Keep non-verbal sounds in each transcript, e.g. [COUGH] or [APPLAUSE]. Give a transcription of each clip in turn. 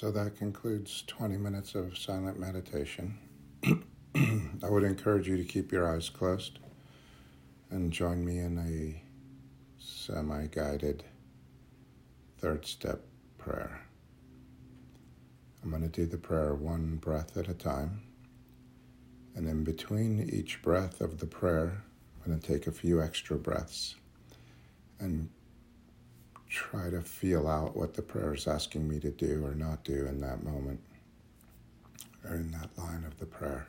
So that concludes 20 minutes of silent meditation. [CLEARS THROAT] I would encourage you to keep your eyes closed and join me in a semi guided third step prayer. I'm going to do the prayer one breath at a time. And in between each breath of the prayer, I'm going to take a few extra breaths and try to feel out what the prayer is asking me to do or not do in that moment or in that line of the prayer.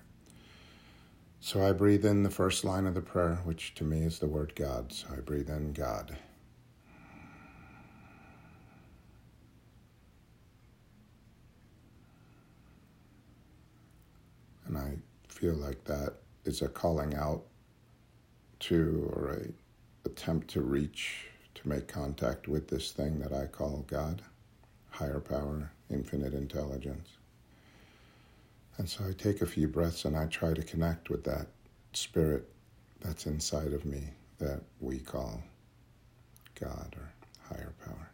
So I breathe in the first line of the prayer, which to me is the word God. So I breathe in God. And I feel like that is a calling out to or a attempt to reach to make contact with this thing that I call God, higher power, infinite intelligence. And so I take a few breaths and I try to connect with that spirit that's inside of me that we call God or higher power.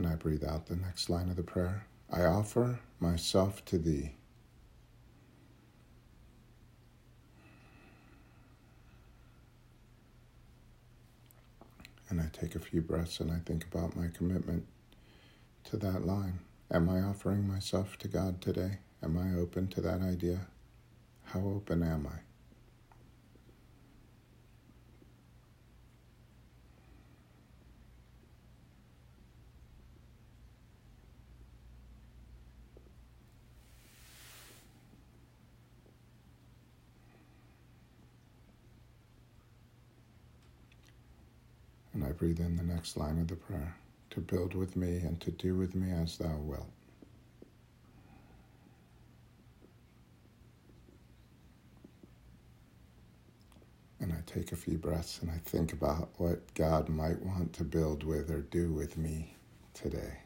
And I breathe out the next line of the prayer. I offer myself to thee. And I take a few breaths and I think about my commitment to that line. Am I offering myself to God today? Am I open to that idea? How open am I? And I breathe in the next line of the prayer to build with me and to do with me as thou wilt. And I take a few breaths and I think about what God might want to build with or do with me today.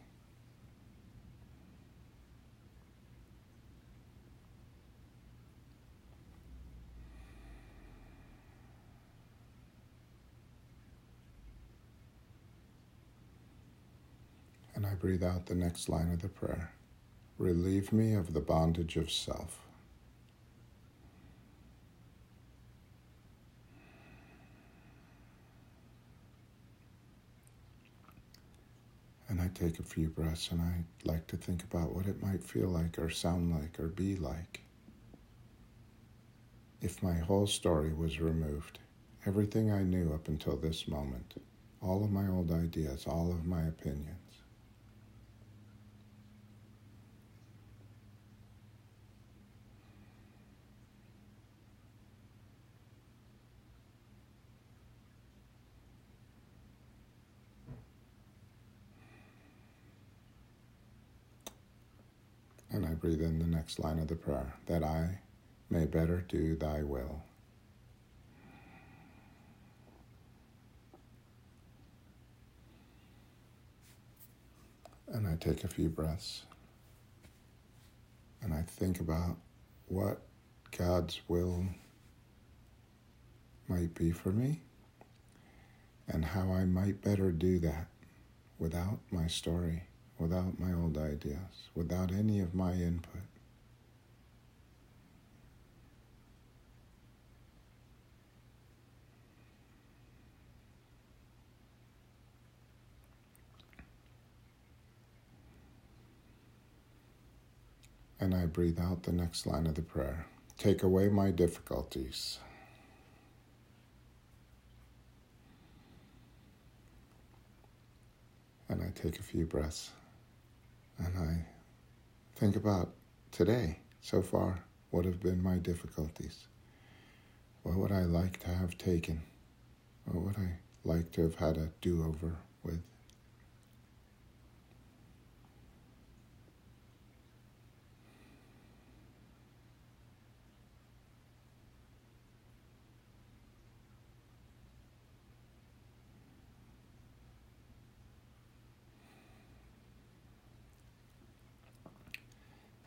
And I breathe out the next line of the prayer Relieve me of the bondage of self. And I take a few breaths and I like to think about what it might feel like or sound like or be like if my whole story was removed. Everything I knew up until this moment, all of my old ideas, all of my opinions. And I breathe in the next line of the prayer that I may better do thy will. And I take a few breaths and I think about what God's will might be for me and how I might better do that without my story without my old ideas, without any of my input. And I breathe out the next line of the prayer Take away my difficulties. And I take a few breaths and I think about today so far, what have been my difficulties? What would I like to have taken? What would I like to have had a do over with?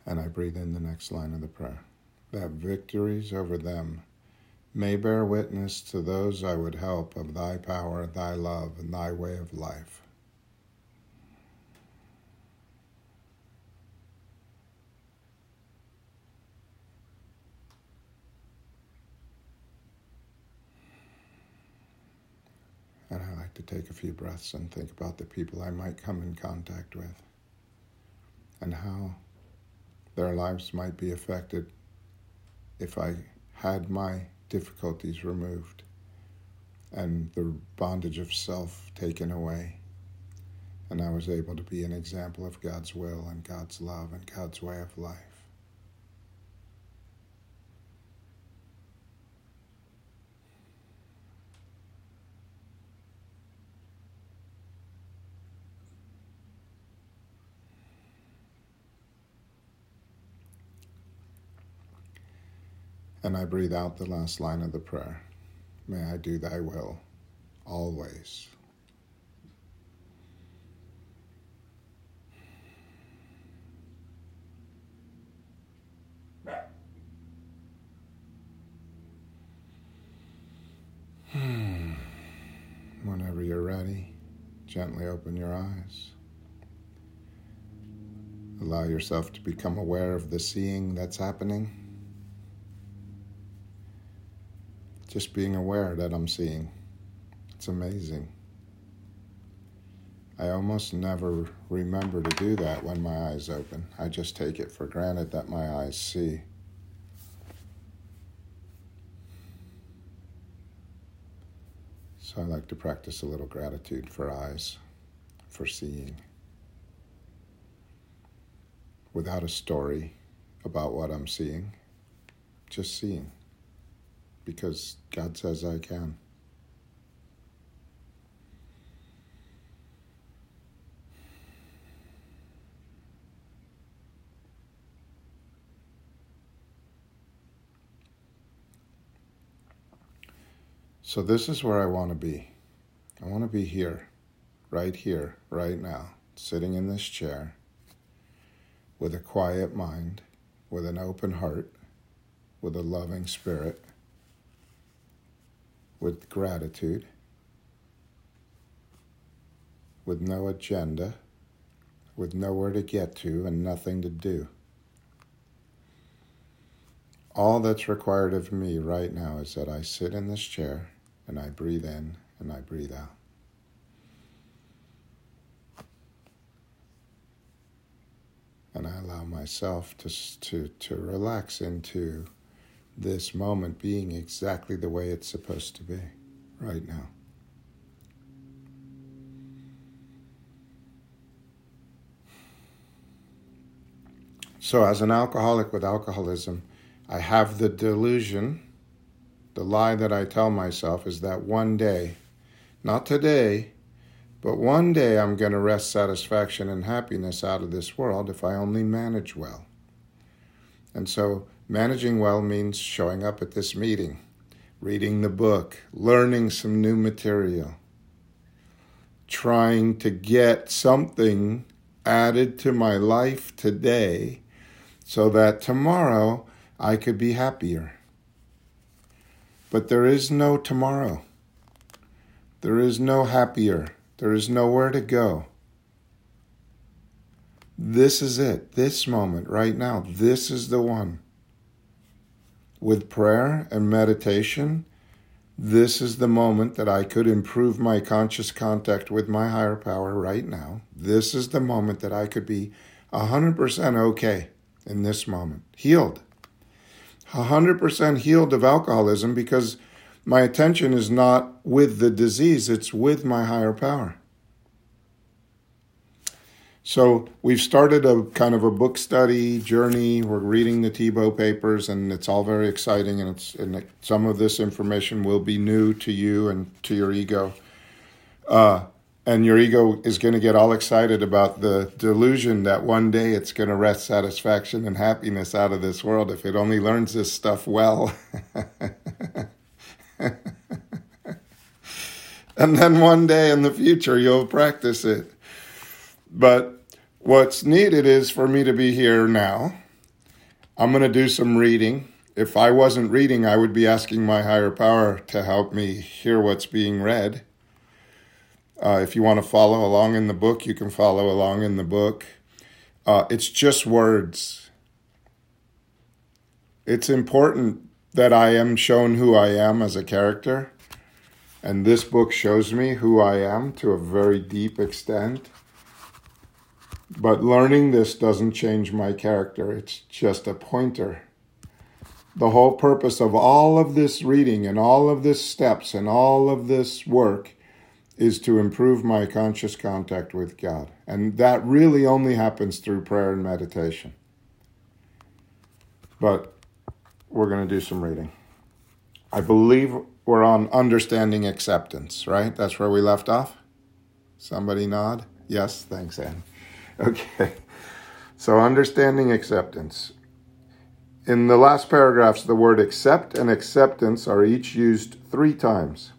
And I breathe in the next line of the prayer that victories over them may bear witness to those I would help of thy power, thy love, and thy way of life. And I like to take a few breaths and think about the people I might come in contact with and how their lives might be affected if I had my difficulties removed and the bondage of self taken away. And I was able to be an example of God's will and God's love and God's way of life. And I breathe out the last line of the prayer May I do thy will always. Hmm. Whenever you're ready, gently open your eyes. Allow yourself to become aware of the seeing that's happening. Just being aware that I'm seeing. It's amazing. I almost never remember to do that when my eyes open. I just take it for granted that my eyes see. So I like to practice a little gratitude for eyes, for seeing, without a story about what I'm seeing, just seeing because God says I can. So, this is where I want to be. I want to be here, right here, right now, sitting in this chair with a quiet mind, with an open heart, with a loving spirit with gratitude, with no agenda, with nowhere to get to and nothing to do. All that's required of me right now is that I sit in this chair and I breathe in and I breathe out. And I allow myself to, to, to relax into this moment being exactly the way it's supposed to be right now. So, as an alcoholic with alcoholism, I have the delusion, the lie that I tell myself is that one day, not today, but one day I'm going to wrest satisfaction and happiness out of this world if I only manage well. And so Managing well means showing up at this meeting, reading the book, learning some new material, trying to get something added to my life today so that tomorrow I could be happier. But there is no tomorrow. There is no happier. There is nowhere to go. This is it. This moment right now. This is the one with prayer and meditation, this is the moment that I could improve my conscious contact with my higher power right now. This is the moment that I could be 100% okay in this moment, healed. 100% healed of alcoholism because my attention is not with the disease, it's with my higher power. So we've started a kind of a book study journey. We're reading the Tiebout papers, and it's all very exciting. And it's and some of this information will be new to you and to your ego. Uh, and your ego is going to get all excited about the delusion that one day it's going to wrest satisfaction and happiness out of this world if it only learns this stuff well. [LAUGHS] and then one day in the future you'll practice it. But What's needed is for me to be here now, I'm going to do some reading. If I wasn't reading, I would be asking my higher power to help me hear what's being read. Uh, if you want to follow along in the book, you can follow along in the book. Uh, it's just words. It's important that I am shown who I am as a character. And this book shows me who I am to a very deep extent. But learning this doesn't change my character, it's just a pointer. The whole purpose of all of this reading and all of this steps and all of this work is to improve my conscious contact with God. And that really only happens through prayer and meditation. But we're going to do some reading. I believe we're on understanding acceptance, right? That's where we left off. Somebody nod? Yes, thanks, Anne. [LAUGHS] Okay. So, understanding acceptance. In the last paragraphs, the word accept and acceptance are each used three times.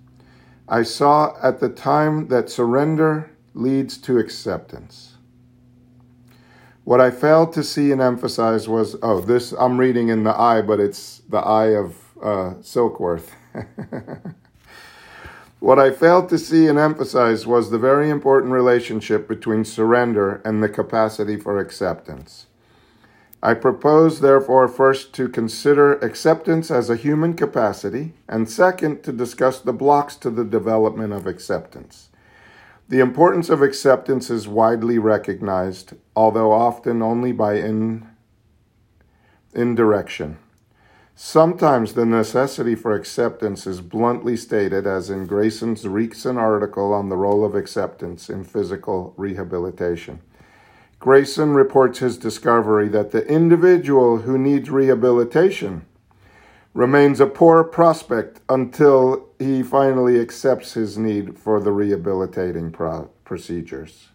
I saw at the time that surrender leads to acceptance. What I failed to see and emphasize was oh, this I'm reading in the eye, but it's the eye of uh, Silkworth. [LAUGHS] what I failed to see and emphasize was the very important relationship between surrender and the capacity for acceptance. I propose, therefore, first to consider acceptance as a human capacity, and second, to discuss the blocks to the development of acceptance. The importance of acceptance is widely recognized, although often only by in, indirection. Sometimes the necessity for acceptance is bluntly stated, as in Grayson's recent article on the role of acceptance in physical rehabilitation. Grayson reports his discovery that the individual who needs rehabilitation remains a poor prospect until he finally accepts his need for the rehabilitating pro- procedures.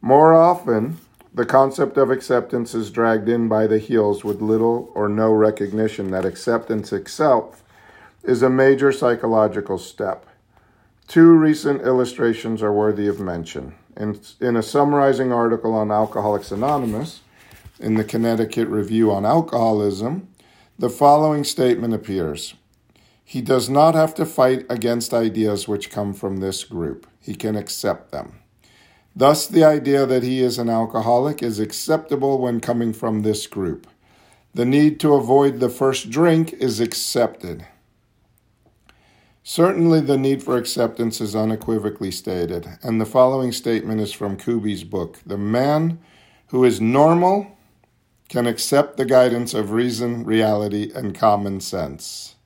More often, the concept of acceptance is dragged in by the heels with little or no recognition that acceptance itself is a major psychological step. Two recent illustrations are worthy of mention. In, in a summarizing article on Alcoholics Anonymous in the Connecticut Review on Alcoholism, the following statement appears He does not have to fight against ideas which come from this group, he can accept them. Thus, the idea that he is an alcoholic is acceptable when coming from this group. The need to avoid the first drink is accepted. Certainly, the need for acceptance is unequivocally stated, and the following statement is from Kubie's book The man who is normal can accept the guidance of reason, reality, and common sense.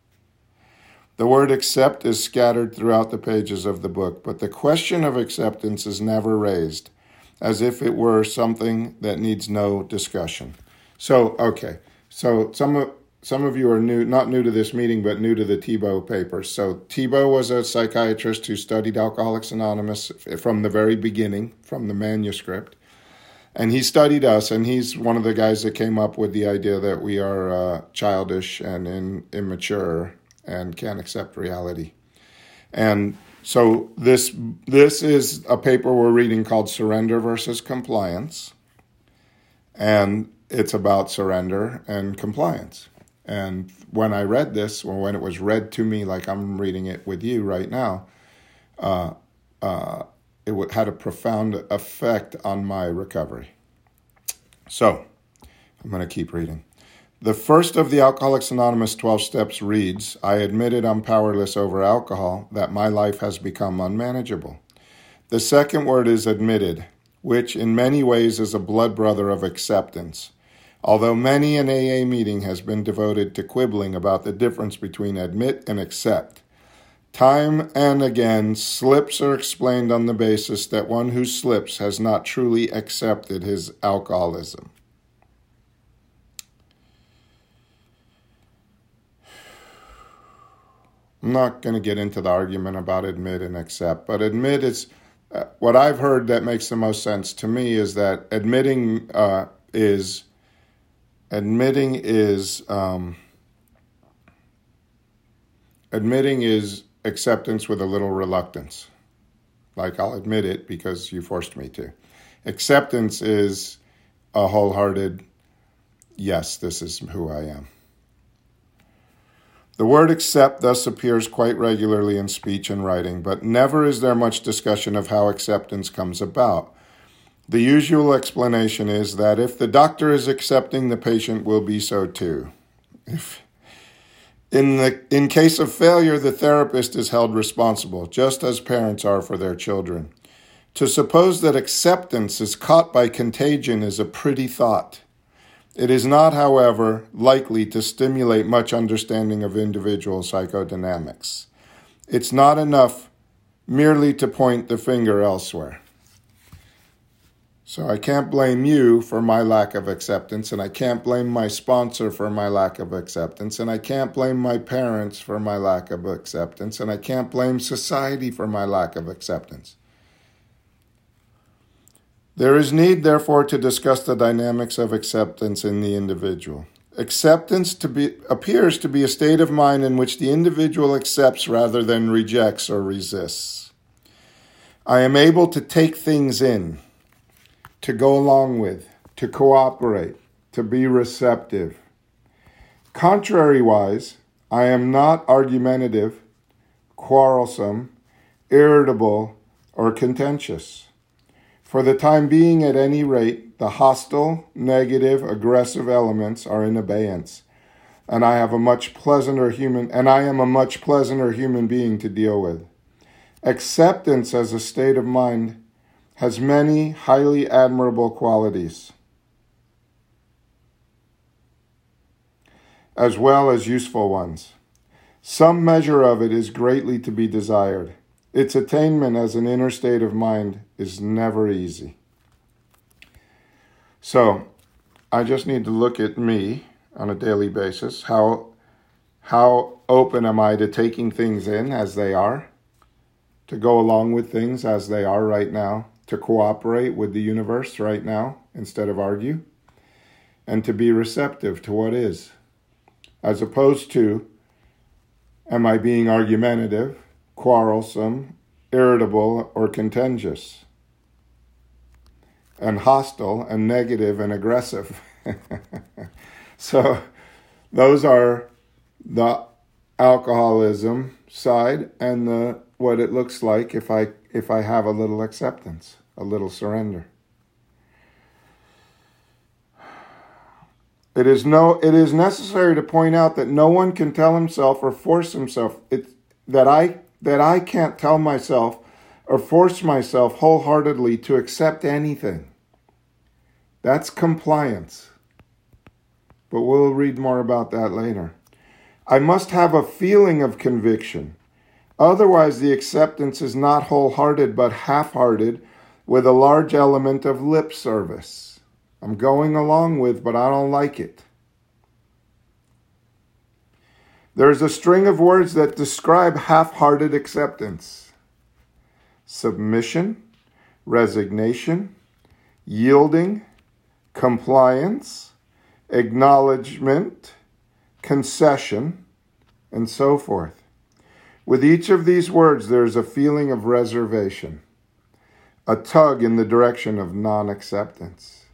The word accept is scattered throughout the pages of the book, but the question of acceptance is never raised, as if it were something that needs no discussion. So, okay, so some of some of you are new, not new to this meeting, but new to the Tiebout papers. So Tiebout was a psychiatrist who studied Alcoholics Anonymous from the very beginning, from the manuscript. And he studied us, and he's one of the guys that came up with the idea that we are uh, childish and in, immature and can't accept reality. And so this this is a paper we're reading called Surrender versus Compliance, and it's about surrender and compliance. And when I read this, or when it was read to me, like I'm reading it with you right now, uh, uh, it had a profound effect on my recovery. So, I'm going to keep reading. The first of the Alcoholics Anonymous 12 steps reads I admitted I'm powerless over alcohol, that my life has become unmanageable. The second word is admitted, which in many ways is a blood brother of acceptance. Although many an AA meeting has been devoted to quibbling about the difference between admit and accept, time and again slips are explained on the basis that one who slips has not truly accepted his alcoholism. I'm not going to get into the argument about admit and accept, but admit is uh, what I've heard that makes the most sense to me is that admitting uh, is admitting is um, admitting is acceptance with a little reluctance. Like I'll admit it because you forced me to. Acceptance is a wholehearted yes, this is who I am. The word accept thus appears quite regularly in speech and writing, but never is there much discussion of how acceptance comes about. The usual explanation is that if the doctor is accepting, the patient will be so too. If in the in case of failure, the therapist is held responsible, just as parents are for their children. To suppose that acceptance is caught by contagion is a pretty thought. It is not, however, likely to stimulate much understanding of individual psychodynamics. It's not enough merely to point the finger elsewhere. So I can't blame you for my lack of acceptance, and I can't blame my sponsor for my lack of acceptance, and I can't blame my parents for my lack of acceptance, and I can't blame society for my lack of acceptance. There is need, therefore, to discuss the dynamics of acceptance in the individual. Acceptance to be, appears to be a state of mind in which the individual accepts rather than rejects or resists. I am able to take things in, to go along with, to cooperate, to be receptive. Contrariwise, I am not argumentative, quarrelsome, irritable, or contentious. For the time being, at any rate, the hostile, negative, aggressive elements are in abeyance, and I have a much pleasanter human and I am a much pleasanter human being to deal with. Acceptance as a state of mind has many highly admirable qualities, as well as useful ones. Some measure of it is greatly to be desired. Its attainment as an inner state of mind is never easy. So, I just need to look at me on a daily basis. How how open am I to taking things in as they are? To go along with things as they are right now, to cooperate with the universe right now instead of argue, and to be receptive to what is, as opposed to am I being argumentative? quarrelsome, irritable, or contentious, and hostile, and negative, and aggressive. [LAUGHS] so, those are the alcoholism side and the what it looks like if I if I have a little acceptance, a little surrender. It is no it is necessary to point out that no one can tell himself or force himself it, that I that I can't tell myself or force myself wholeheartedly to accept anything. That's compliance. But we'll read more about that later. I must have a feeling of conviction. Otherwise, the acceptance is not wholehearted but half hearted with a large element of lip service. I'm going along with, but I don't like it. There's a string of words that describe half hearted acceptance submission, resignation, yielding, compliance, acknowledgement, concession, and so forth. With each of these words, there is a feeling of reservation, a tug in the direction of non acceptance.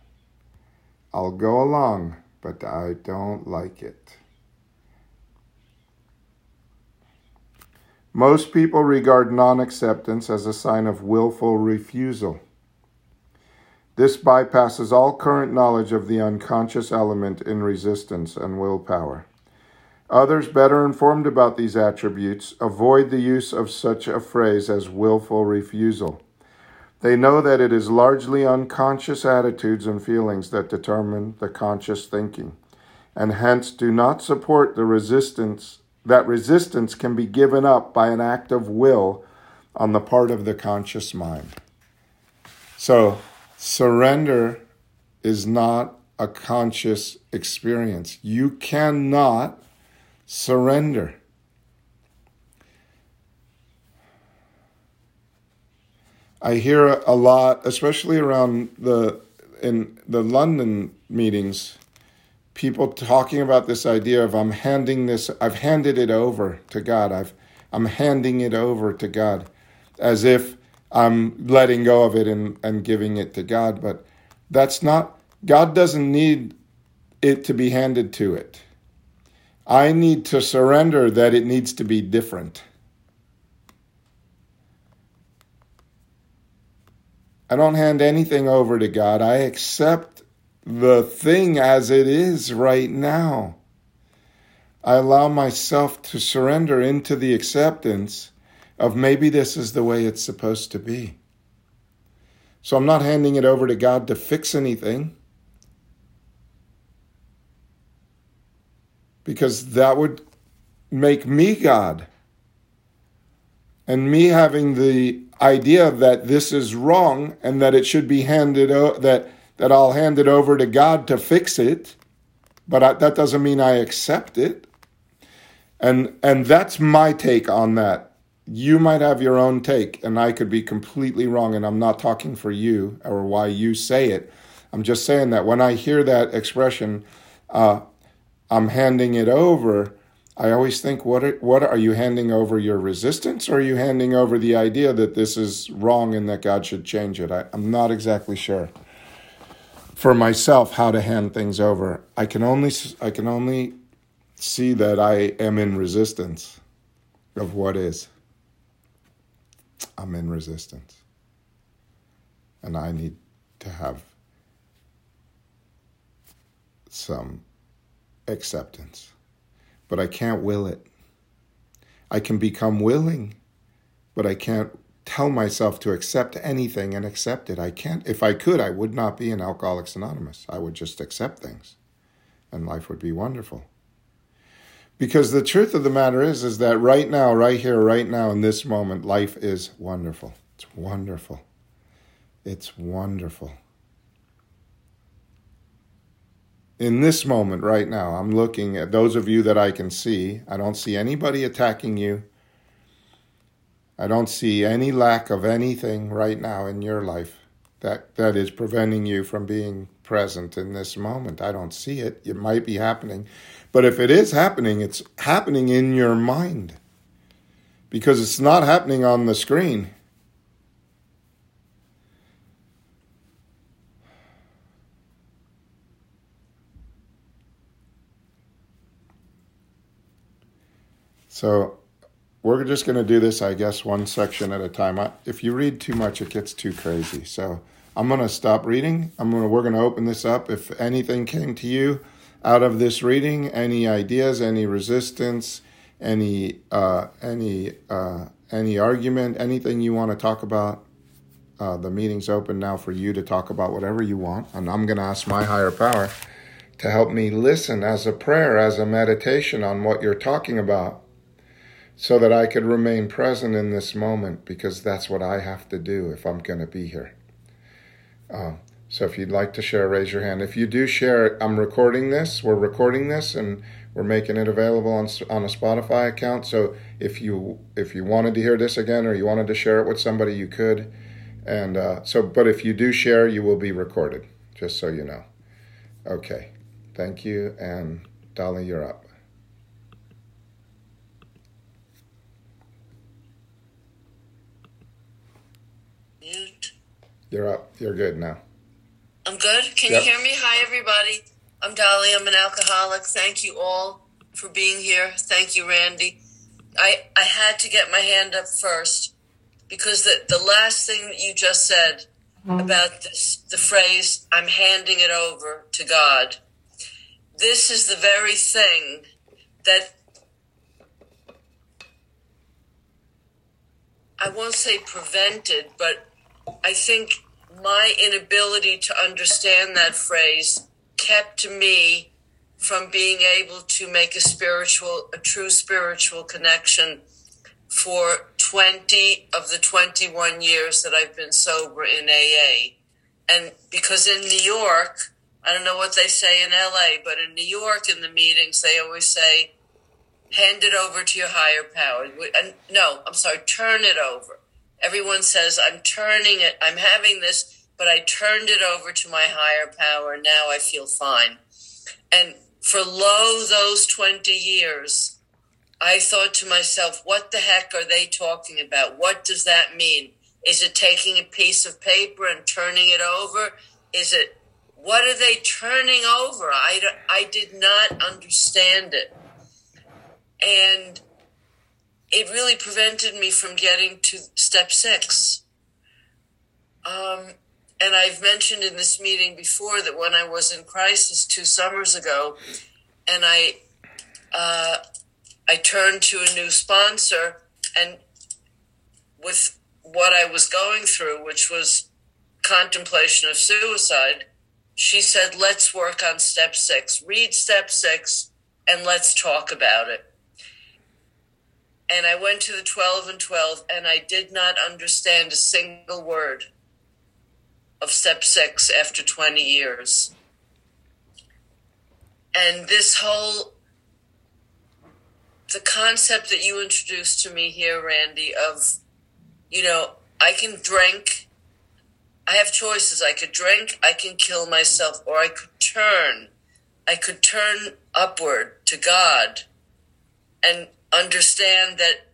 I'll go along, but I don't like it. Most people regard non acceptance as a sign of willful refusal. This bypasses all current knowledge of the unconscious element in resistance and willpower. Others, better informed about these attributes, avoid the use of such a phrase as willful refusal. They know that it is largely unconscious attitudes and feelings that determine the conscious thinking, and hence do not support the resistance that resistance can be given up by an act of will on the part of the conscious mind. So, surrender is not a conscious experience. You cannot surrender. I hear a lot, especially around the in the London meetings, people talking about this idea of I'm handing this, I've handed it over to God. I've, I'm handing it over to God as if I'm letting go of it and, and giving it to God. But that's not, God doesn't need it to be handed to it. I need to surrender that it needs to be different. I don't hand anything over to God. I accept the thing as it is right now. I allow myself to surrender into the acceptance of maybe this is the way it's supposed to be. So I'm not handing it over to God to fix anything. Because that would make me God. And me having the idea that this is wrong and that it should be handed o- that that I'll hand it over to God to fix it, but I, that doesn't mean I accept it. And and that's my take on that. You might have your own take, and I could be completely wrong. And I'm not talking for you or why you say it. I'm just saying that when I hear that expression, uh, I'm handing it over. I always think, what are, what are you handing over your resistance, or are you handing over the idea that this is wrong and that God should change it? I, I'm not exactly sure. For myself, how to hand things over, I can only I can only see that I am in resistance of what is. I'm in resistance. And I need to have some acceptance. But I can't will it. I can become willing, but I can't tell myself to accept anything and accept it. I can't. If I could, I would not be an Alcoholics Anonymous. I would just accept things and life would be wonderful. Because the truth of the matter is, is that right now, right here, right now, in this moment, life is wonderful. It's wonderful. It's wonderful. In this moment, right now, I'm looking at those of you that I can see. I don't see anybody attacking you. I don't see any lack of anything right now in your life that, that is preventing you from being present in this moment. I don't see it. It might be happening. But if it is happening, it's happening in your mind because it's not happening on the screen. So we're just going to do this, I guess, one section at a time. If you read too much, it gets too crazy. So I'm going to stop reading. I'm going to, we're going to open this up. If anything came to you, out of this reading any ideas, any resistance, any uh, any uh, any argument, anything you want to talk about. Uh, the meeting's open now for you to talk about whatever you want, and I'm going to ask my higher power to help me listen as a prayer, as a meditation on what you're talking about, so that I could remain present in this moment because that's what I have to do if I'm going to be here. Uh, so if you'd like to share, raise your hand. If you do share, I'm recording this. We're recording this and we're making it available on on a Spotify account. So if you if you wanted to hear this again or you wanted to share it with somebody, you could. And uh, so, but if you do share, you will be recorded. Just so you know. Okay. Thank you. And Dolly, you're up. You're up. You're good now. I'm good. Can Yep. you hear me? Hi, everybody. I'm Dolly. I'm an alcoholic. Thank you all for being here. Thank you, Randy. I I had to get my hand up first because the the last thing that you just said mm-hmm. about this, the phrase "I'm handing it over to God." This is the very thing that I won't say prevented, but I think my inability to understand that phrase kept me from being able to make a spiritual, a true spiritual connection for 20 of the 21 years that I've been sober in AA. And because in New York, I don't know what they say in LA, but in New York, in the meetings, they always say, hand it over to your higher power. And no, I'm sorry, turn it over. Everyone says, I'm turning it, I'm having this, but I turned it over to my higher power. Now I feel fine. And for lo those 20 years, I thought to myself, what the heck are they talking about? What does that mean? Is it taking a piece of paper and turning it over? Is it what are they turning over? I, I did not understand it. And it really prevented me from getting to step six. Um, and I've mentioned in this meeting before that when I was in crisis two summers ago, and I uh, I turned to a new sponsor, and with what I was going through, which was contemplation of suicide, she said, "Let's work on step six. Read step six, and let's talk about it." And I went to the 12 and 12, and I did not understand a single word of step six after 20 years. And this whole the concept that you introduced to me here, Randy, of, you know, I can drink. I have choices. I could drink, I can kill myself, or I could turn. I could turn upward to God and understand that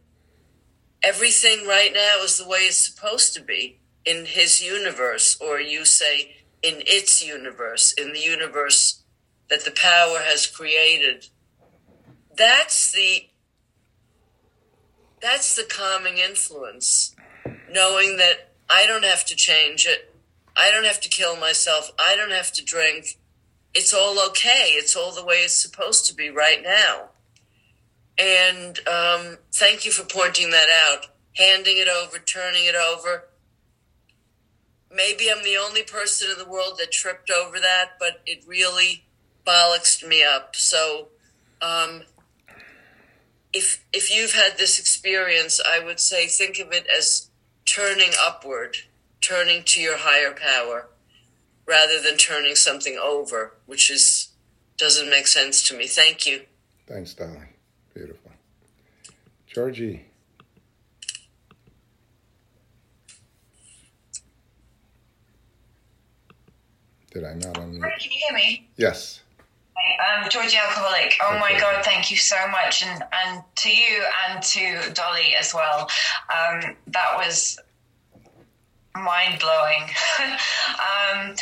everything right now is the way it's supposed to be in his universe, or you say in its universe, in the universe that the power has created. That's the that's the calming influence. Knowing that I don't have to change it. I don't have to kill myself. I don't have to drink. It's all okay. It's all the way it's supposed to be right now. And um, thank you for pointing that out. Handing it over, turning it over maybe I'm the only person in the world that tripped over that, but it really bollocksed me up. So, um, if if you've had this experience, I would say think of it as turning upward, turning to your higher power, rather than turning something over, which is doesn't make sense to me. Thank you. Thanks, darling. Beautiful, Georgie. Did I not unmute? Can you hear me? Yes. Um, Georgie Alcoholic. Oh okay. my God, thank you so much. And, and to you and to Dolly as well. Um, that was mind blowing. [LAUGHS] um,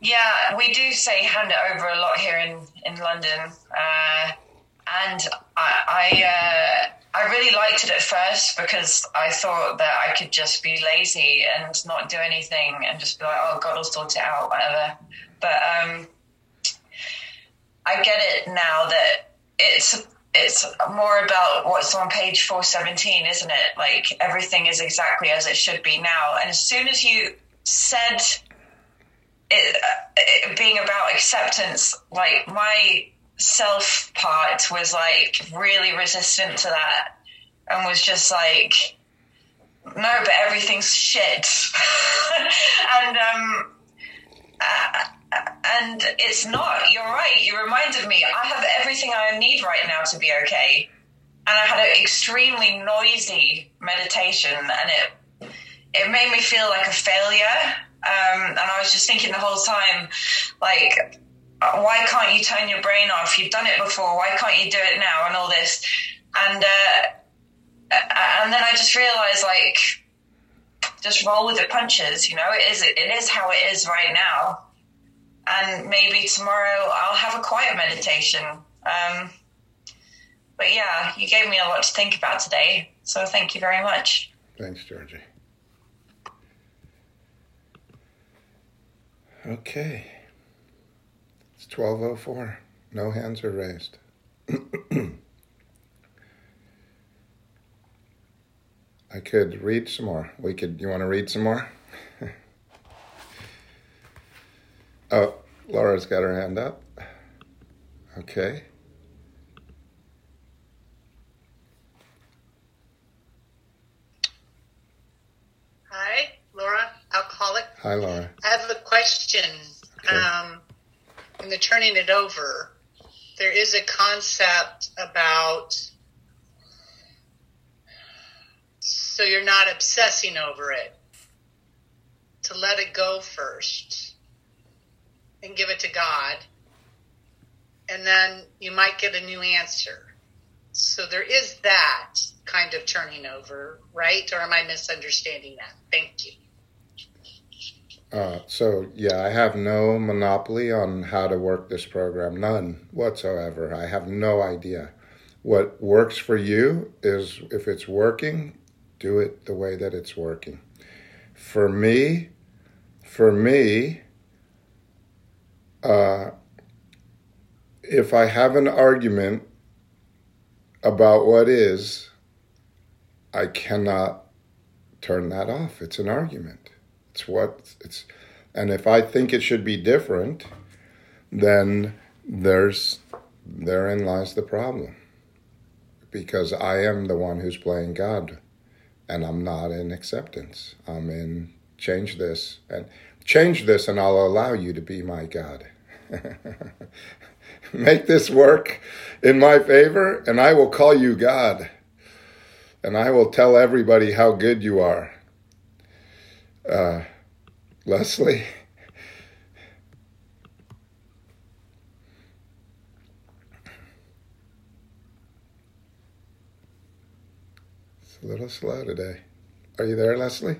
yeah, we do say hand it over a lot here in, in London. Uh, and I, I uh, I really liked it at first because I thought that I could just be lazy and not do anything and just be like, oh, God will sort it out, whatever. But um, I get it now that it's it's more about what's on page 417, isn't it? Like everything is exactly as it should be now. And as soon as you said it, it being about acceptance, like my self part was like really resistant to that and was just like, no, but everything's shit. [LAUGHS] and, um, uh, and it's not. You're right. You reminded me. I have everything I need right now to be okay. And I had an extremely noisy meditation, and it it made me feel like a failure. Um, and I was just thinking the whole time, like, why can't you turn your brain off? You've done it before. Why can't you do it now? And all this. And, uh, and then I just realized like, just roll with the punches, you know, it is, it is how it is right now. And maybe tomorrow I'll have a quiet meditation. Um, but yeah, you gave me a lot to think about today. So thank you very much. Thanks, Georgie. Okay. 1204. No hands are raised. [CLEARS THROAT] I could read some more. We could. You want to read some more? [LAUGHS] oh, Laura's got her hand up. Okay. Hi, Laura, alcoholic. Hi, Laura. I have a question. Okay. Um, in the turning it over, there is a concept about so you're not obsessing over it. To let it go first and give it to God. And then you might get a new answer. So there is that kind of turning over, right? Or am I misunderstanding that? Thank you. Uh, so yeah, I have no monopoly on how to work this program, none whatsoever. I have no idea. What works for you is if it's working, do it the way that it's working. For me, for me, uh, if I have an argument about what is, I cannot turn that off. It's an argument. It's what it's, and if I think it should be different, then there's therein lies the problem. Because I am the one who's playing God, and I'm not in acceptance. I'm in change this and change this, and I'll allow you to be my God. [LAUGHS] Make this work in my favor, and I will call you God. And I will tell everybody how good you are. Uh, Leslie? It's a little slow today. Are you there, Leslie?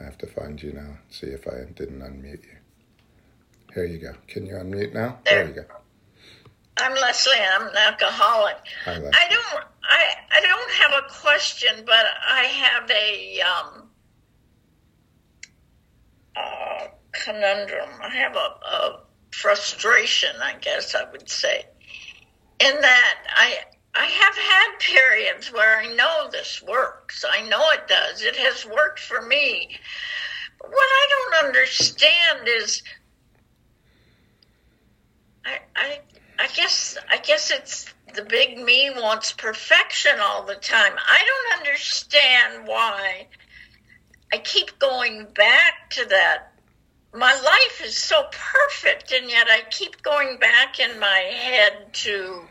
I have to find you now, see if I didn't unmute you. Here you go. Can you unmute now? There, there you go. I'm Leslie. I'm an alcoholic. Hi, Leslie. I don't. I I don't have a question, but I have a um, uh, conundrum. I have a, a frustration, I guess I would say, in that I I have had periods where I know this works. I know it does. It has worked for me. But what I don't understand is I, I, I guess, I guess it's the big me wants perfection all the time. I don't understand why I keep going back to that. My life is so perfect, and yet I keep going back in my head to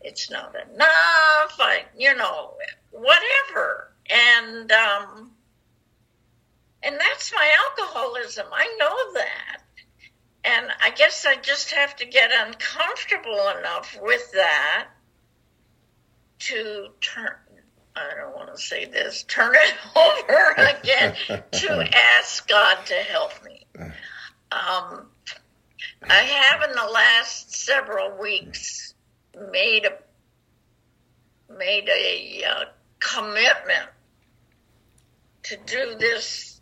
it's not enough. I, you know, whatever, and um, and that's my alcoholism. I know that. And I guess I just have to get uncomfortable enough with that to turn, I don't want to say this, turn it [LAUGHS] over again to [LAUGHS] ask God to help me. Um, I have in the last several weeks made a made a uh, commitment to do this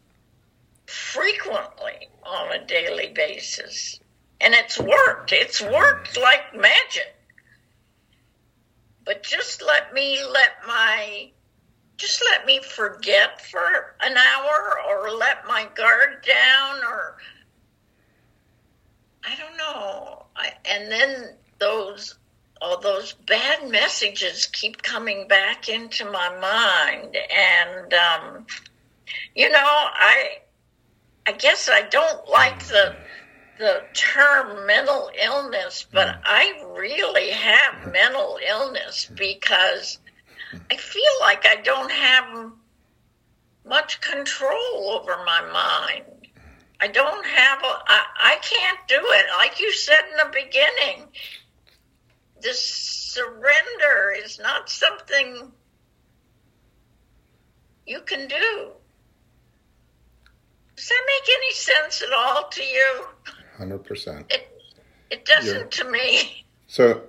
frequently on a daily basis. And it's worked. It's worked like magic. But just let me let my just let me forget for an hour or let my guard down or I don't know. I, and then those all those bad messages keep coming back into my mind and um, you know I I guess I don't like the the term mental illness, but mm. I really have mental illness because I feel like I don't have much control over my mind. I don't have a, I, I can't do it. Like you said in the beginning, this surrender is not something you can do. Does that make any sense at all to you? Hundred percent. It it doesn't You're, to me. So,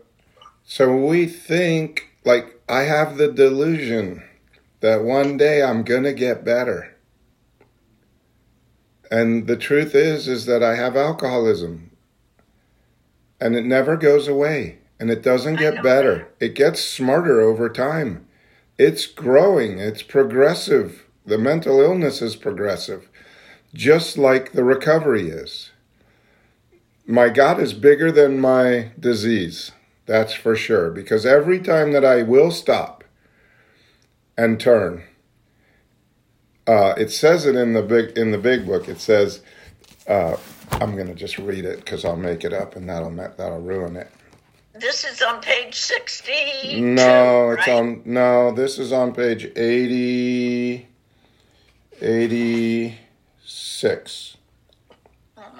so we think like I have the delusion that one day I'm gonna get better. And the truth is, is that I have alcoholism, and it never goes away, and it doesn't get better. That. It gets smarter over time. It's growing. It's progressive. The mental illness is progressive just like the recovery is. My God is bigger than my disease, that's for sure, because every time that I will stop and turn, uh, it says it in the big in the big book. It says, uh, "I'm going to just read it because I'll make it up, and that'll that'll ruin it." This is on page sixty. No, it's right? on no. This is on page 80, 80 6. Oh,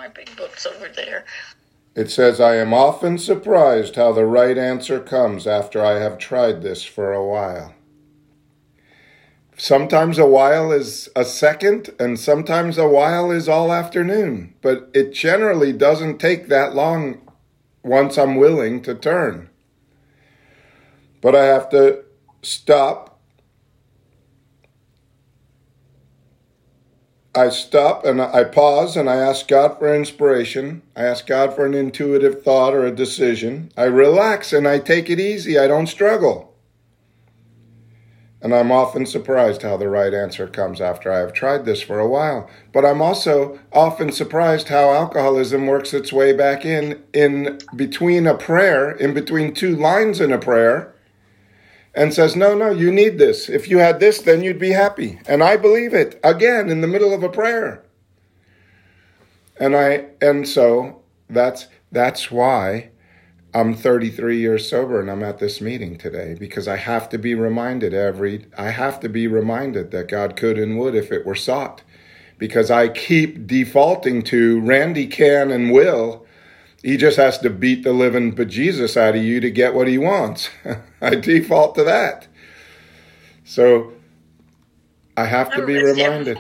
my big book's over there. It says, I am often surprised how the right answer comes after I have tried this for a while. Sometimes a while is a second, and sometimes a while is all afternoon. But it generally doesn't take that long once I'm willing to turn. But I have to stop I stop and I pause and I ask God for inspiration. I ask God for an intuitive thought or a decision. I relax and I take it easy. I don't struggle. And I'm often surprised how the right answer comes after I have tried this for a while. But I'm also often surprised how alcoholism works its way back in in between a prayer, in between two lines in a prayer and says, No, no, you need this. If you had this, then you'd be happy. And I believe it again in the middle of a prayer. And I and so that's that's why I'm 33 years sober and I'm at this meeting today because I have to be reminded every I have to be reminded that God could and would if it were sought. Because I keep defaulting to Randy can and will he just has to beat the living bejesus out of you to get what he wants. [LAUGHS] I default to that. So I have to be reminded.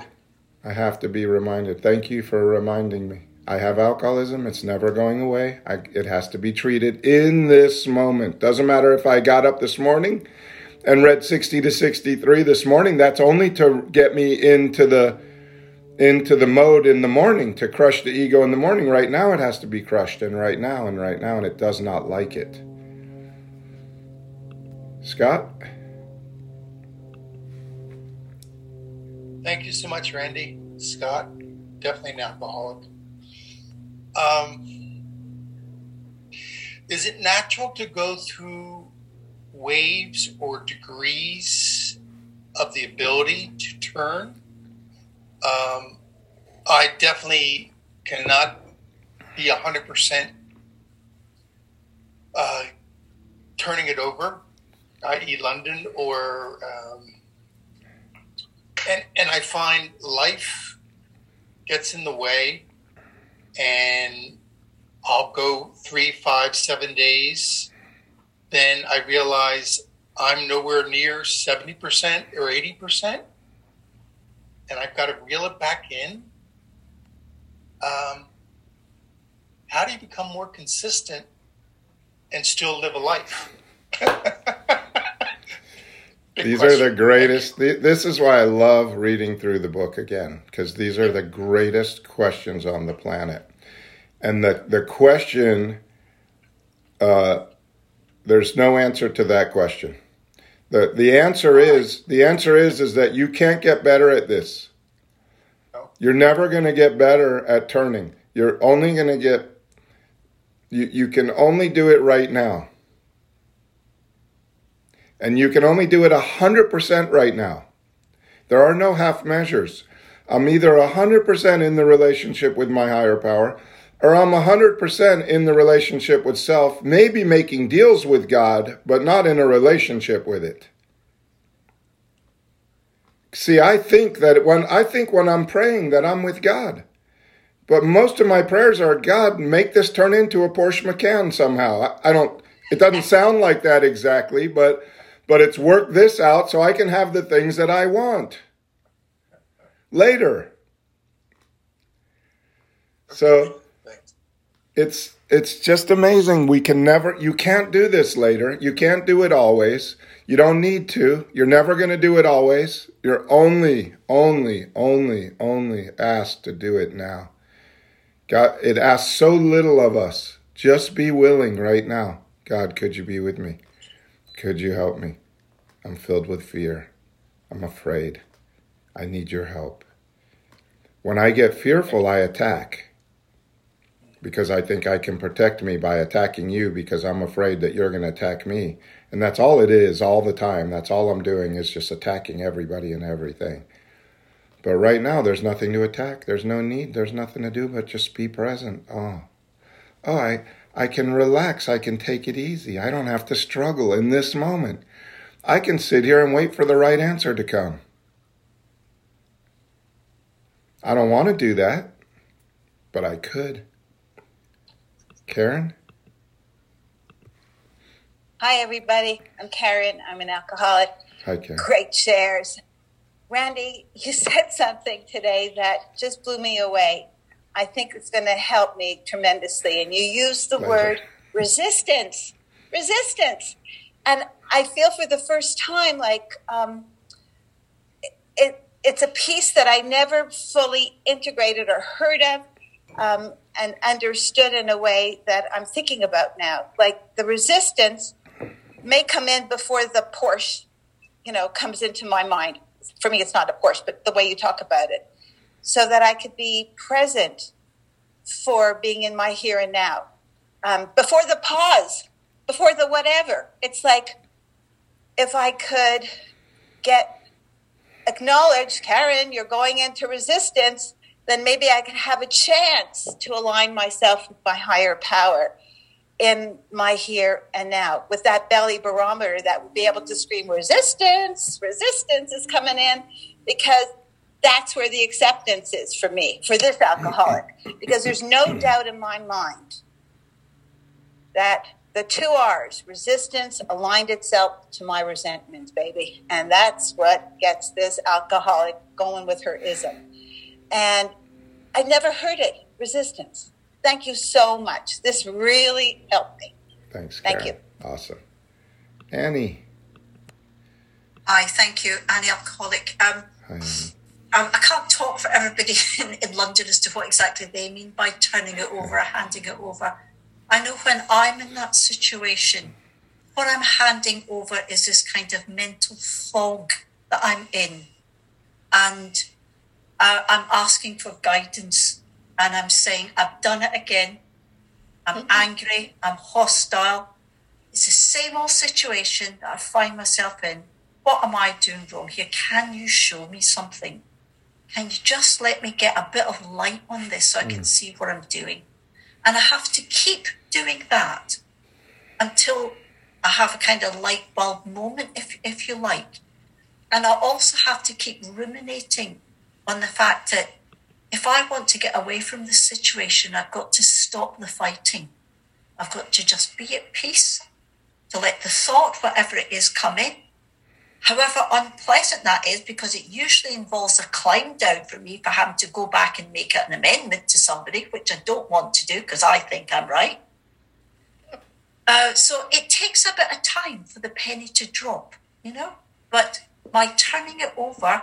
I have to be reminded. Thank you for reminding me. I have alcoholism. It's never going away. I, it has to be treated in this moment. Doesn't matter if I got up this morning and read 60 to 63 this morning. That's only to get me into the into the mode in the morning to crush the ego in the morning. Right now, it has to be crushed, and right now, and right now, and it does not like it. Scott? Thank you so much, Randy. Scott, definitely an alcoholic. Um, is it natural to go through waves or degrees of the ability to turn? Um, I definitely cannot be 100% uh, turning it over, i.e., London, or. Um, and, and I find life gets in the way, and I'll go three, five, seven days. Then I realize I'm nowhere near 70% or 80% and I've got to reel it back in. Um, how do you become more consistent and still live a life? [LAUGHS] these question. are the greatest. This is why I love reading through the book again, because these are the greatest questions on the planet. And the, the question, uh, there's no answer to that question. The the answer is the answer is is that you can't get better at this. You're never going to get better at turning. You're only going to get you you can only do it right now. And you can only do it 100% right now. There are no half measures. I'm either 100% in the relationship with my higher power or I'm 100% in the relationship with self, maybe making deals with God, but not in a relationship with it. See, I think that when I think when I'm praying that I'm with God. But most of my prayers are God, make this turn into a Porsche Macan somehow. I, I don't it doesn't sound like that exactly, but but it's work this out so I can have the things that I want later. So it's it's just amazing. We can never you can't do this later. You can't do it always. You don't need to. You're never going to do it always. You're only only only only asked to do it now. God it asks so little of us. Just be willing right now. God, could you be with me? Could you help me? I'm filled with fear. I'm afraid. I need your help. When I get fearful, I attack because I think I can protect me by attacking you because I'm afraid that you're going to attack me. And that's all it is all the time. That's all I'm doing is just attacking everybody and everything. But right now, there's nothing to attack. There's no need. There's nothing to do but just be present. Oh, oh, I, I can relax. I can take it easy. I don't have to struggle in this moment. I can sit here and wait for the right answer to come. I don't want to do that, but I could. Karen? Hi, everybody. I'm Karen. I'm an alcoholic. Hi, Karen. Great shares. Randy, you [LAUGHS] said something today that just blew me away. I think it's going to help me tremendously. And you used the Pleasure. word resistance, resistance. And I feel for the first time like um, it, it's a piece that I never fully integrated or heard of um, and understood in a way that I'm thinking about now. Like the resistance may come in before the Porsche, you know, comes into my mind. For me, it's not a Porsche, but the way you talk about it, so that I could be present for being in my here and now. Um, before the pause, before the whatever. It's like if I could get acknowledged, Karen, you're going into resistance, then maybe I can have a chance to align myself with my higher power in my here and now with that belly barometer that would be able to scream resistance resistance is coming in because that's where the acceptance is for me for this alcoholic. Because there's no [CLEARS THROAT] doubt in my mind that the two r's resistance aligned itself to my resentments baby. And that's what gets this alcoholic going with her ism and i never heard it resistance Thank you so much. This really helped me. Thanks, Karen. Thank you. Awesome. Annie. Hi, thank you, Annie Alcoholic. Um, Hi, um, I can't talk for everybody [LAUGHS] in, in London as to what exactly they mean by turning it over, or handing it over. I know when I'm in that situation, what I'm handing over is this kind of mental fog that I'm in. And uh, I'm asking for guidance and I'm saying, I've done it again. I'm angry, I'm hostile. It's the same old situation that I find myself in. What am I doing wrong here? Can you show me something? Can you just let me get a bit of light on this so I can see what I'm doing? And I have to keep doing that until I have a kind of light bulb moment, if, if you like. And I also have to keep ruminating on the fact that if I want to get away from this situation, I've got to stop the fighting. I've got to just be at peace, to let the thought, whatever it is, come in. However unpleasant that is, because it usually involves a climb down for me for having to go back and make an amendment to somebody, which I don't want to do because I think I'm right. Uh, so it takes a bit of time for the penny to drop, you know. But my turning it over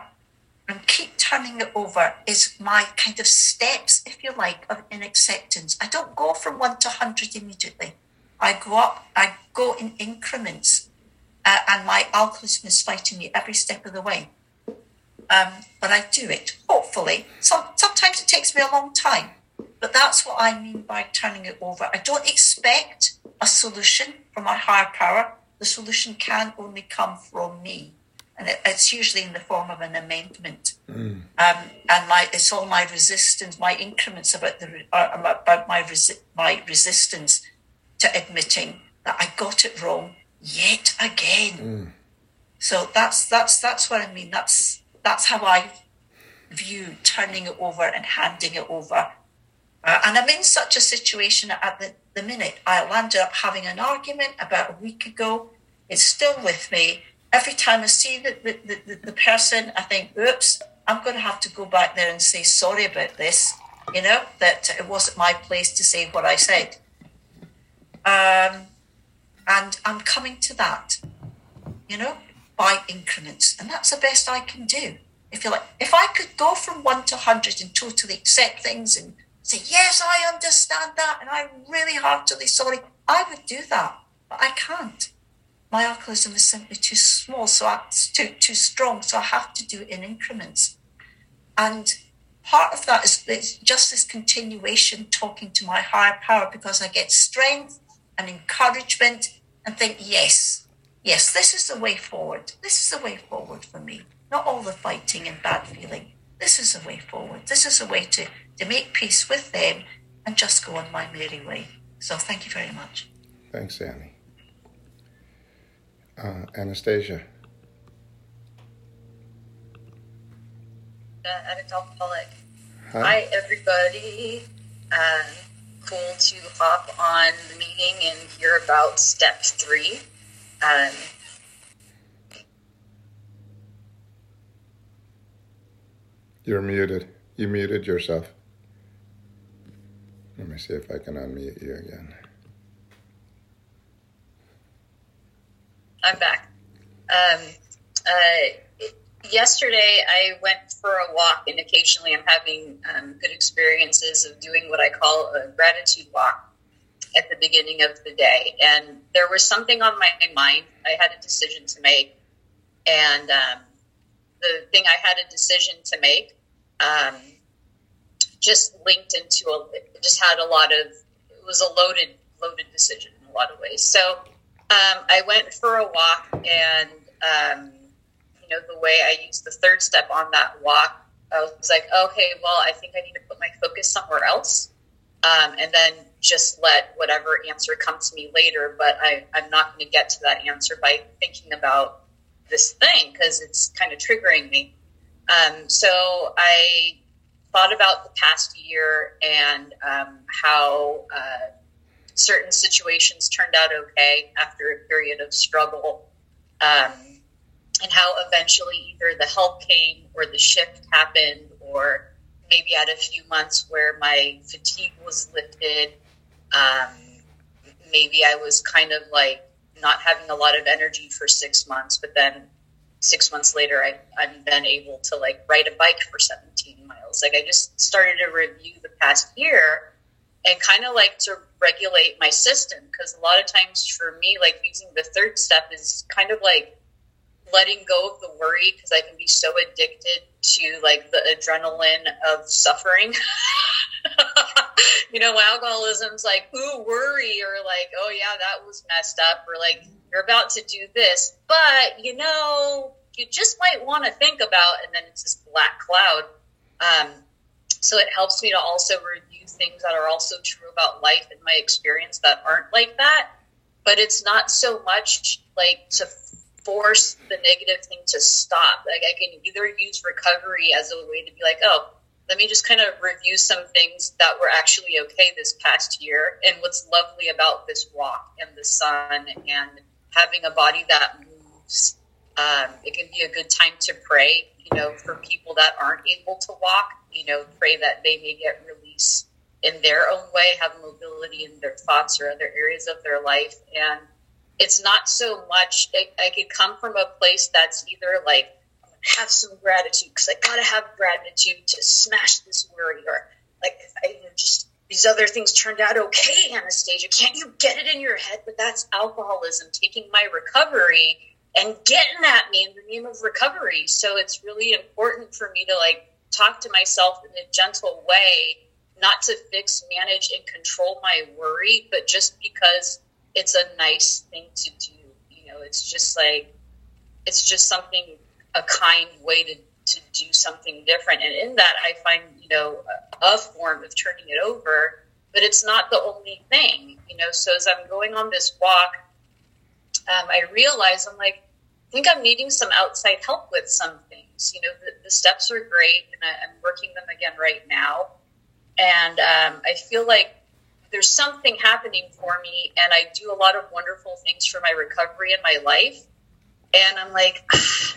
and keep turning it over is my kind of steps, if you like, of in acceptance. I don't go from one to hundred immediately. I go up, I go in increments, uh, and my alcoholism is fighting me every step of the way. Um, but I do it, hopefully. Some, sometimes it takes me a long time, but that's what I mean by turning it over. I don't expect a solution from my higher power. The solution can only come from me and it, it's usually in the form of an amendment. Um, and my it's all my resistance, my increments about the about my resi- my resistance to admitting that I got it wrong yet again. So that's that's that's what I mean. That's that's how I view turning it over and handing it over. Uh, and I'm in such a situation at the, the minute. I landed up having an argument about a week ago. It's still with me every time I see the, the, the, the, person, I think, oops, I'm going to have to go back there and say sorry about this, you know, that it wasn't my place to say what I said. Um, and I'm coming to that, you know, by increments. And that's the best I can do. If you like, if I could go from one to 100 and totally accept things and say, yes, I understand that, and I'm really heartily sorry, I would do that. But I can't my alcoholism is simply too small, so I, too too strong. So I have to do it in increments, and part of that is just this continuation, talking to my higher power, because I get strength and encouragement, and think, yes, yes, this is the way forward. This is the way forward for me. Not all the fighting and bad feeling. This is the way forward. This is a way to to make peace with them and just go on my merry way. So thank you very much. Thanks, Annie. Uh, Anastasia. uh, addict alcoholic. Hi. Hi, everybody. Um, cool to hop on the meeting and hear about step three. Um, You're muted. You muted yourself. Let me see if I can unmute you again. I'm back. Um, uh, yesterday, I went for a walk, and occasionally I'm having um, good experiences of doing what I call a gratitude walk at the beginning of the day. And there was something on my mind. I had a decision to make. And um, the thing I had a decision to make um, just linked into a, just had a lot of, it was a loaded, loaded decision in a lot of ways. So um, I went for a walk and, um, you know, the way I used the third step on that walk, I was like, okay, well, I think I need to put my focus somewhere else. Um, and then just let whatever answer come to me later. But I, I'm not going to get to that answer by thinking about this thing because it's kind of triggering me. Um, so I thought about the past year and um, how uh, certain situations turned out okay after a period of struggle. Um, and how eventually either the help came or the shift happened, or maybe had a few months where my fatigue was lifted um, maybe I was kind of like not having a lot of energy for six months, but then six months later, I, I'm then able to like ride a bike for 17 miles. Like I just started to review the past year and kind of like to regulate my system because a lot of times for me, like using the third step is kind of like letting go of the worry because I can be so addicted to like the adrenaline of suffering. [LAUGHS] you know, alcoholism's like, ooh, worry, or like, oh yeah, that was messed up, or like, you're about to do this, but you know, you just might want to think about, and then it's this black cloud. Um, so it helps me to also review things that are also true about life and my experience that aren't like that. But it's not so much like to force the negative thing to stop. Like I can either use recovery as a way to be like, oh, let me just kind of review some things that were actually okay this past year and what's lovely about this walk and the sun and having a body that moves. Um, it can be a good time to pray, you know, for people that aren't able to walk, you know, pray that they may get release in their own way, have mobility in their thoughts or other areas of their life. And it's not so much, I could come from a place that's either like, have some gratitude because I gotta have gratitude to smash this worry or like I you know, just these other things turned out okay, Anastasia. Can't you get it in your head? But that's alcoholism taking my recovery and getting at me in the name of recovery. So it's really important for me to like talk to myself in a gentle way, not to fix, manage, and control my worry, but just because it's a nice thing to do. You know, it's just like it's just something a kind way to, to do something different. And in that, I find, you know, a, a form of turning it over, but it's not the only thing, you know. So as I'm going on this walk, um, I realize I'm like, I think I'm needing some outside help with some things. You know, the, the steps are great, and I, am working them again right now. And um, I feel like there's something happening for me, and I do a lot of wonderful things for my recovery and my life. And I'm like, ah, [SIGHS]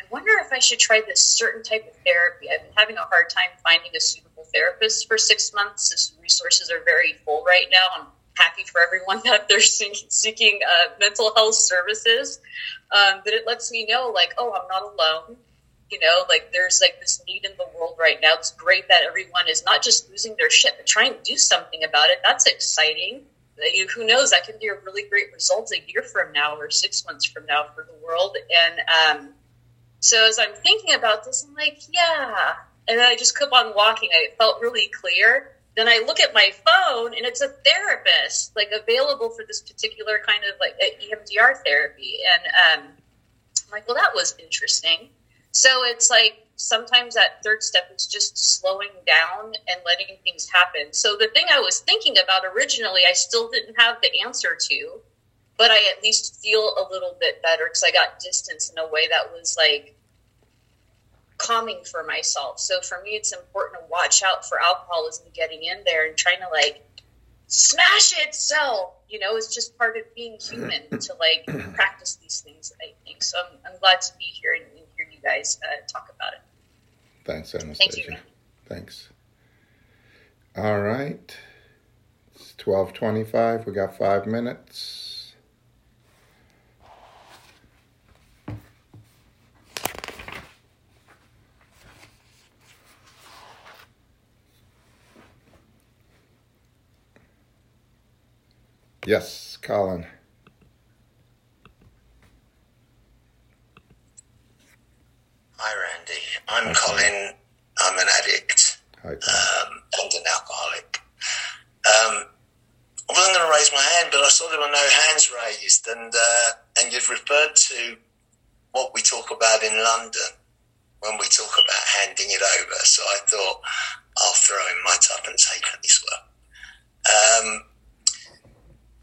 I wonder if I should try this certain type of therapy. I've been having a hard time finding a suitable therapist for six months. This resources are very full right now. I'm happy for everyone [LAUGHS] that they're seeking uh, mental health services. Um, but it lets me know, like, oh, I'm not alone. You know, like there's like this need in the world right now. It's great that everyone is not just losing their shit, but trying to do something about it. That's exciting. You, who knows? That can be a really great result a year from now or six months from now for the world. And um, so as I'm thinking about this, I'm like, yeah. And then I just kept on walking. I felt really clear. Then I look at my phone and it's a therapist, like available for this particular kind of like EMDR therapy. And um, I'm like, well, that was interesting. So it's like sometimes that third step is just slowing down and letting things happen. So the thing I was thinking about originally, I still didn't have the answer to, but I at least feel a little bit better because I got distance in a way that was like calming for myself. So for me, it's important to watch out for alcoholism getting in there and trying to like smash it. So, you know, it's just part of being human [CLEARS THROAT] to like practice these things, I think. So I'm, I'm glad to be here and, and hear you guys uh, talk about it. Thanks, Anastasia. Thank Thanks. All right. It's 1225. We got five minutes. Yes, Colin. Hi, Randy. I'm Colin. I'm an addict Hi, um, and an alcoholic. Um, I wasn't going to raise my hand, but I saw there were no hands raised, and uh, and you've referred to what we talk about in London when we talk about handing it over. So I thought I'll throw in my tuppence halfpenny as well. Um,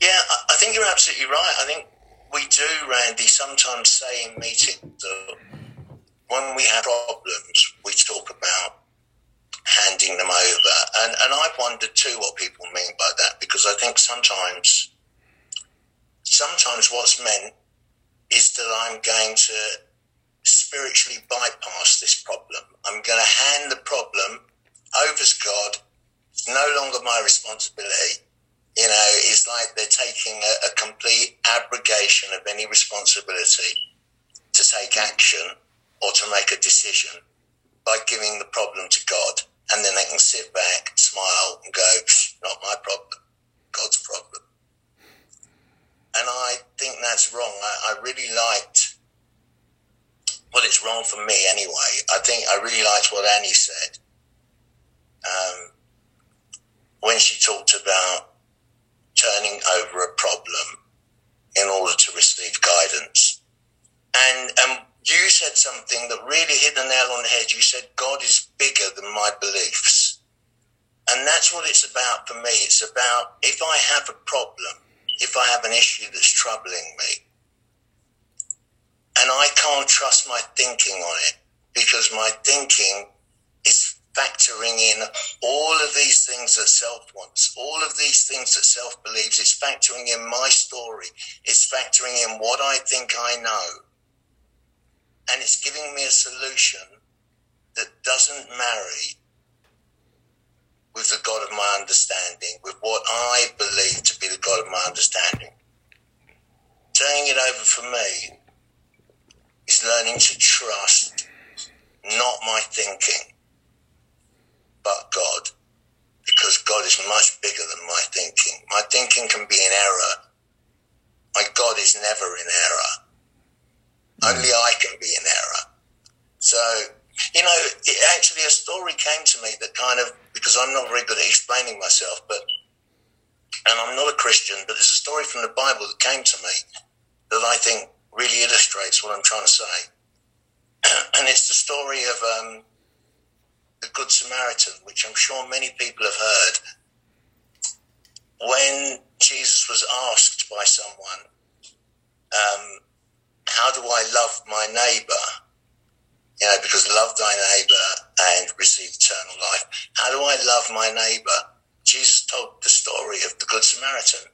yeah, I, think you're absolutely right. I think we do, Randy, sometimes say in meetings when we have problems, we talk about handing them over. And, and I've wondered too what people mean by that because I think sometimes, sometimes what's meant is that I'm going to spiritually bypass this problem. I'm going to hand the problem over to God. It's no longer my responsibility. You know, it's like they're taking a, a complete abrogation of any responsibility to take action or to make a decision by giving the problem to God. And then they can sit back, smile, and go, not my problem, God's problem. And I think that's wrong. I, I really liked, well, it's wrong for me anyway. I think I really liked what Annie said um, when she talked about turning over a problem in order to receive guidance. And, and you said something that really hit the nail on the head. You said, God is bigger than my beliefs. And that's what it's about for me. It's about if I have a problem, if I have an issue that's troubling me, and I can't trust my thinking on it because my thinking factoring in all of these things that self wants, all of these things that self believes. It's factoring in my story. It's factoring in what I think I know and it's giving me a solution that doesn't marry with the God of my understanding, with what I believe to be the God of my understanding. Turning it over for me is learning to trust not my thinking, but God, because God is much bigger than my thinking. My thinking can be in error. My God is never in error. Only I can be in error. So, you know, it, actually a story came to me that kind of, because I'm not very good at explaining myself, but, and I'm not a Christian, but there's a story from the Bible that came to me that I think really illustrates what I'm trying to say. [CLEARS THROAT] and it's the story of um, the Good Samaritan, which I'm sure many people have heard. When Jesus was asked by someone, um, how do I love my neighbor? You know, because love thy neighbor and receive eternal life. How do I love my neighbor? Jesus told the story of the Good Samaritan.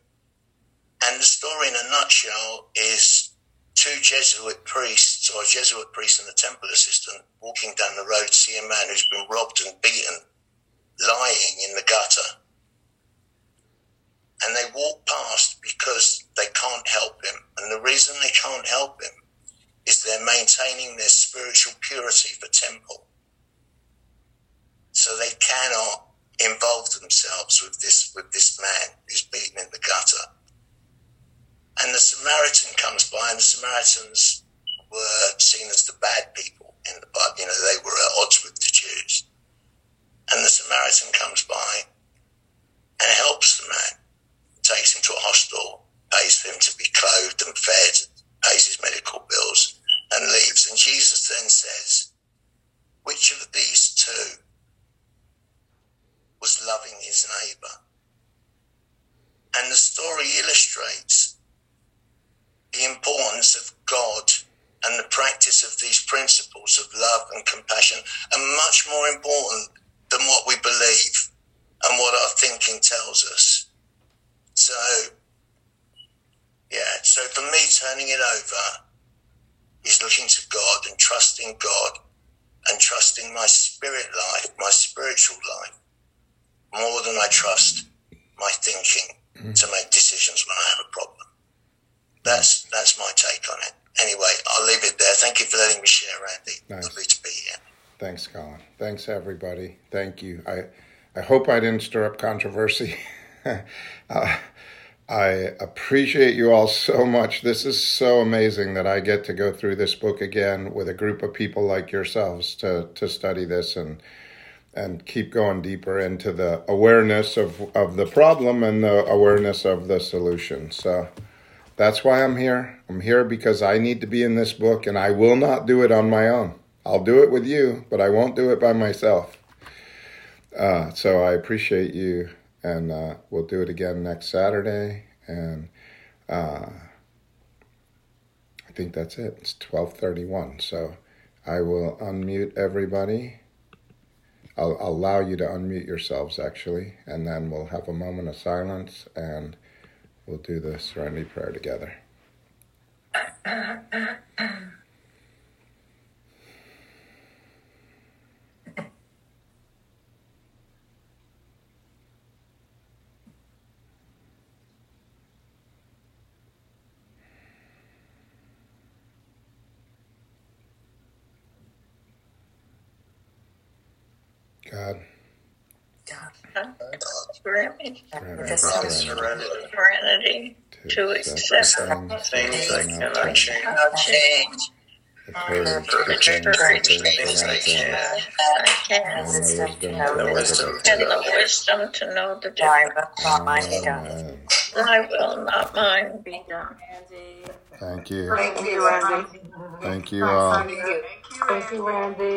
And the story in a nutshell is two Jesuit priests or a Jesuit priest and a temple assistant walking down the road see a man who's been robbed and beaten lying in the gutter. And they walk past because they can't help him. And the reason they can't help him is they're maintaining their spiritual purity for temple. So they cannot involve themselves with this with this man who's beaten in the gutter. And the Samaritan comes by, and the Samaritans were seen as the bad people in the Bible. You know, they were at odds with the Jews. And the Samaritan comes by and helps the man, takes him to a hospital, pays for him to be clothed and fed, pays his medical bills, and leaves. And Jesus then says, Which of these two was loving his neighbor? And the story illustrates the importance of God and the practice of these principles of love and compassion are much more important than what we believe and what our thinking tells us. So yeah, so for me, turning it over is looking to God and trusting God and trusting my spirit life, my spiritual life, more than I trust my thinking mm-hmm. to make decisions when I have a problem. That's that's my take on it. Anyway, I'll leave it there. Thank you for letting me share, Randy. Nice. Lovely to be here. Thanks, Colin. Thanks, everybody. Thank you. I I hope I didn't stir up controversy. [LAUGHS] uh, I appreciate you all so much. This is so amazing that I get to go through this book again with a group of people like yourselves to to study this and and keep going deeper into the awareness of, of the problem and the awareness of the solution. So that's why I'm here. I'm here because I need to be in this book and I will not do it on my own. I'll do it with you, but I won't do it by myself. Uh, so I appreciate you and uh, we'll do it again next Saturday. And uh, I think that's it. It's 1231. So I will unmute everybody. I'll, I'll allow you to unmute yourselves actually, and then we'll have a moment of silence and we'll do the serenity prayer together. God. God. Grant me serenity to accept things that cannot change. The courage to things I can. And the wisdom to know the difference. Thy will, not mine, be done. Thank you. Thank you, Randy. Thank you all. Thank you, Randy.